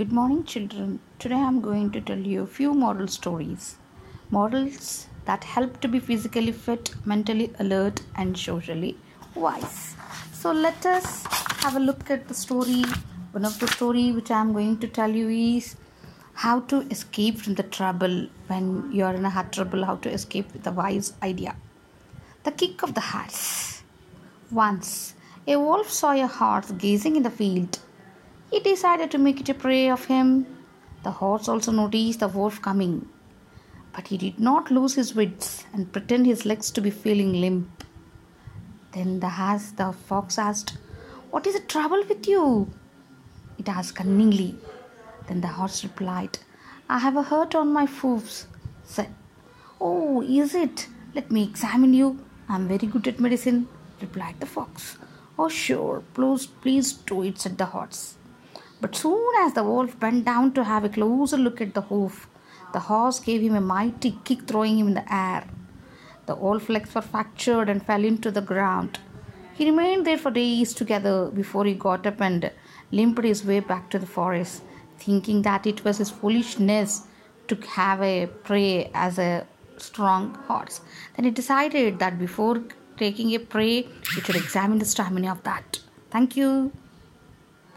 Good morning, children. Today I'm going to tell you a few moral stories. Morals that help to be physically fit, mentally alert, and socially wise. So let us have a look at the story. One of the story which I'm going to tell you is how to escape from the trouble when you're in a hot trouble. How to escape with a wise idea. The kick of the horse. Once a wolf saw a horse gazing in the field he decided to make it a prey of him. The horse also noticed the wolf coming, but he did not lose his wits and pretend his legs to be feeling limp. Then the horse, the fox asked, What is the trouble with you? It asked cunningly. Then the horse replied, I have a hurt on my hoofs. Said, Oh, is it? Let me examine you. I am very good at medicine, replied the fox. Oh, sure, please, please do it, said the horse. But soon as the wolf bent down to have a closer look at the hoof, the horse gave him a mighty kick, throwing him in the air. The wolf's legs were fractured and fell into the ground. He remained there for days together before he got up and limped his way back to the forest, thinking that it was his foolishness to have a prey as a strong horse. Then he decided that before taking a prey, he should examine the stamina of that. Thank you.